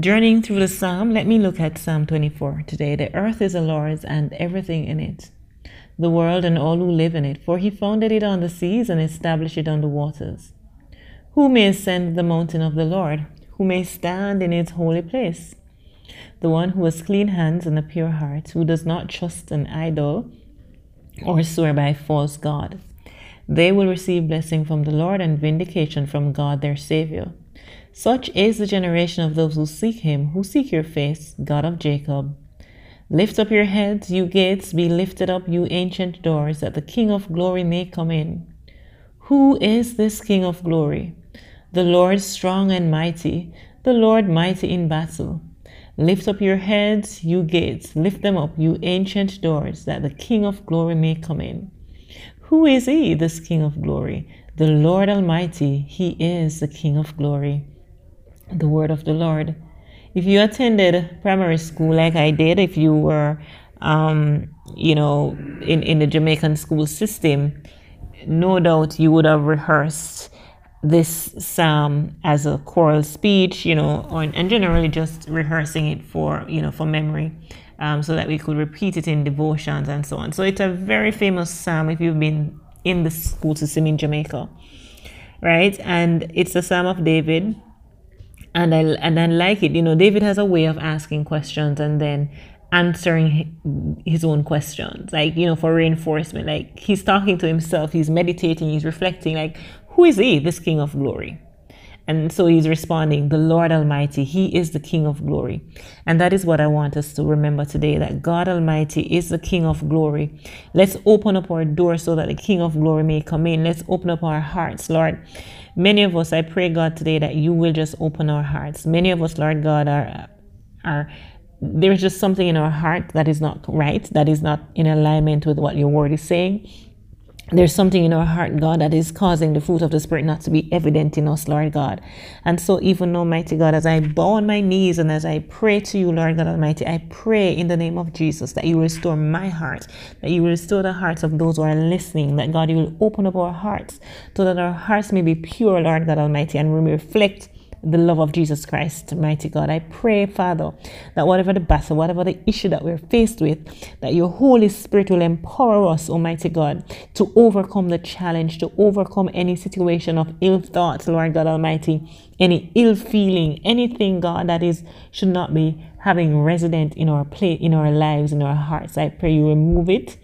Journeying through the Psalm, let me look at Psalm 24 today. The earth is the Lord's and everything in it, the world and all who live in it, for he founded it on the seas and established it on the waters. Who may ascend the mountain of the Lord? Who may stand in its holy place? The one who has clean hands and a pure heart, who does not trust an idol or swear by false God. They will receive blessing from the Lord and vindication from God their Savior. Such is the generation of those who seek him, who seek your face, God of Jacob. Lift up your heads, you gates, be lifted up, you ancient doors, that the King of glory may come in. Who is this King of glory? The Lord strong and mighty, the Lord mighty in battle. Lift up your heads, you gates, lift them up, you ancient doors, that the King of glory may come in. Who is he, this King of glory? The Lord Almighty, he is the King of glory the word of the Lord. If you attended primary school like I did, if you were, um, you know, in, in the Jamaican school system, no doubt you would have rehearsed this psalm as a choral speech, you know, or, and generally just rehearsing it for, you know, for memory. Um, so that we could repeat it in devotions and so on. So it's a very famous psalm if you've been in the school system in Jamaica, right? And it's the Psalm of David and I and I like it. You know, David has a way of asking questions and then answering his own questions, like you know, for reinforcement. Like he's talking to himself, he's meditating, he's reflecting. Like, who is he, this King of Glory? And so he's responding, The Lord Almighty, He is the King of glory. And that is what I want us to remember today that God Almighty is the King of glory. Let's open up our doors so that the King of glory may come in. Let's open up our hearts, Lord. Many of us, I pray, God, today that you will just open our hearts. Many of us, Lord God, are, are there's just something in our heart that is not right, that is not in alignment with what your word is saying there's something in our heart, God, that is causing the fruit of the Spirit not to be evident in us, Lord God. And so, even Almighty God, as I bow on my knees and as I pray to you, Lord God Almighty, I pray in the name of Jesus that you restore my heart, that you restore the hearts of those who are listening, that God, you will open up our hearts so that our hearts may be pure, Lord God Almighty, and we reflect the love of Jesus Christ, mighty God. I pray, Father, that whatever the battle, whatever the issue that we're faced with, that your Holy Spirit will empower us, Almighty God, to overcome the challenge, to overcome any situation of ill thoughts, Lord God Almighty, any ill feeling, anything, God, that is should not be having resident in our play in our lives, in our hearts. I pray you remove it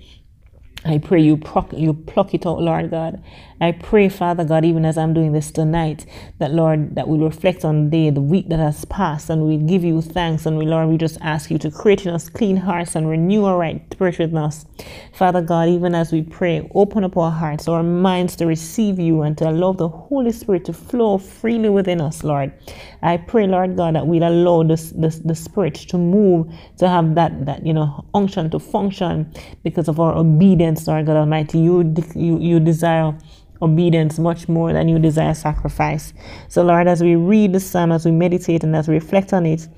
I pray you pluck, you pluck it out, Lord God. I pray, Father God, even as I'm doing this tonight, that Lord, that we reflect on the day, the week that has passed, and we give you thanks. And we, Lord, we just ask you to create in us clean hearts and renew our right spirit within us. Father God, even as we pray, open up our hearts, our minds to receive you and to allow the Holy Spirit to flow freely within us, Lord. I pray, Lord God, that we'll allow this, this the Spirit to move, to have that that you know unction to function because of our obedience, Lord God Almighty. You you you desire obedience much more than you desire sacrifice. So, Lord, as we read the psalm, as we meditate and as we reflect on it,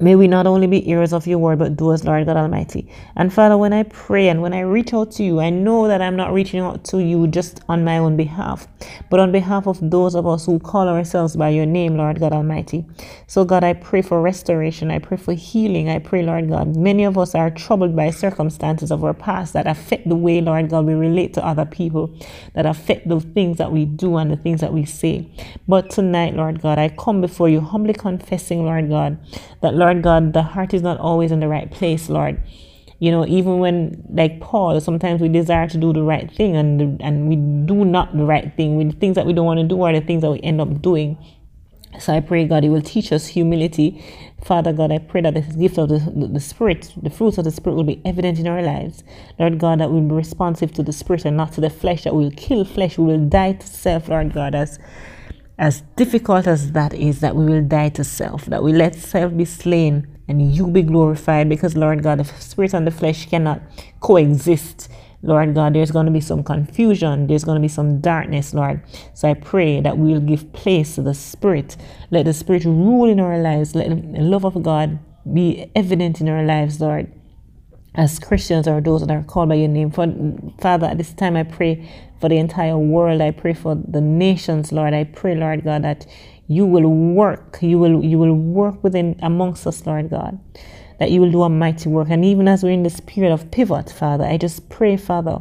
May we not only be hearers of your word, but doers, Lord God Almighty. And Father, when I pray and when I reach out to you, I know that I'm not reaching out to you just on my own behalf, but on behalf of those of us who call ourselves by your name, Lord God Almighty. So, God, I pray for restoration. I pray for healing. I pray, Lord God, many of us are troubled by circumstances of our past that affect the way, Lord God, we relate to other people, that affect the things that we do and the things that we say. But tonight, Lord God, I come before you humbly confessing, Lord God, that Lord God, the heart is not always in the right place, Lord. You know, even when, like Paul, sometimes we desire to do the right thing and and we do not the right thing. With the things that we don't want to do are the things that we end up doing. So I pray, God, you will teach us humility. Father God, I pray that the gift of the, the, the, Spirit, the fruits of the Spirit will be evident in our lives. Lord God, that we'll be responsive to the Spirit and not to the flesh, that we'll kill flesh, we will die to self, Lord God, as as difficult as that is, that we will die to self, that we let self be slain and you be glorified because, Lord God, the spirit and the flesh cannot coexist. Lord God, there's going to be some confusion. There's going to be some darkness, Lord. So I pray that we will give place to the Spirit. Let the Spirit rule in our lives. Let the love of God be evident in our lives, Lord as Christians or those that are called by your name. For Father, at this time I pray for the entire world. I pray for the nations, Lord. I pray, Lord God, that you will work. You will you will work within amongst us, Lord God. That you will do a mighty work. And even as we're in this period of pivot, Father, I just pray, Father,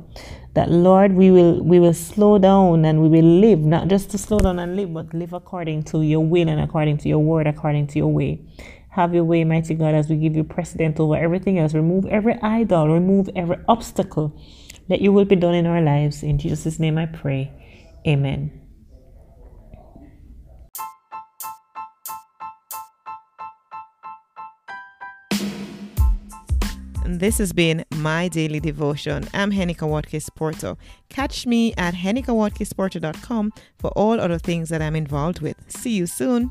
that Lord, we will we will slow down and we will live, not just to slow down and live, but live according to your will and according to your word, according to your way. Have your way, mighty God, as we give you precedent over everything else. Remove every idol, remove every obstacle. Let your will be done in our lives. In Jesus' name I pray. Amen. This has been my daily devotion. I'm Heneka Watkis Porter. Catch me at henekawatkisporter.com for all other things that I'm involved with. See you soon.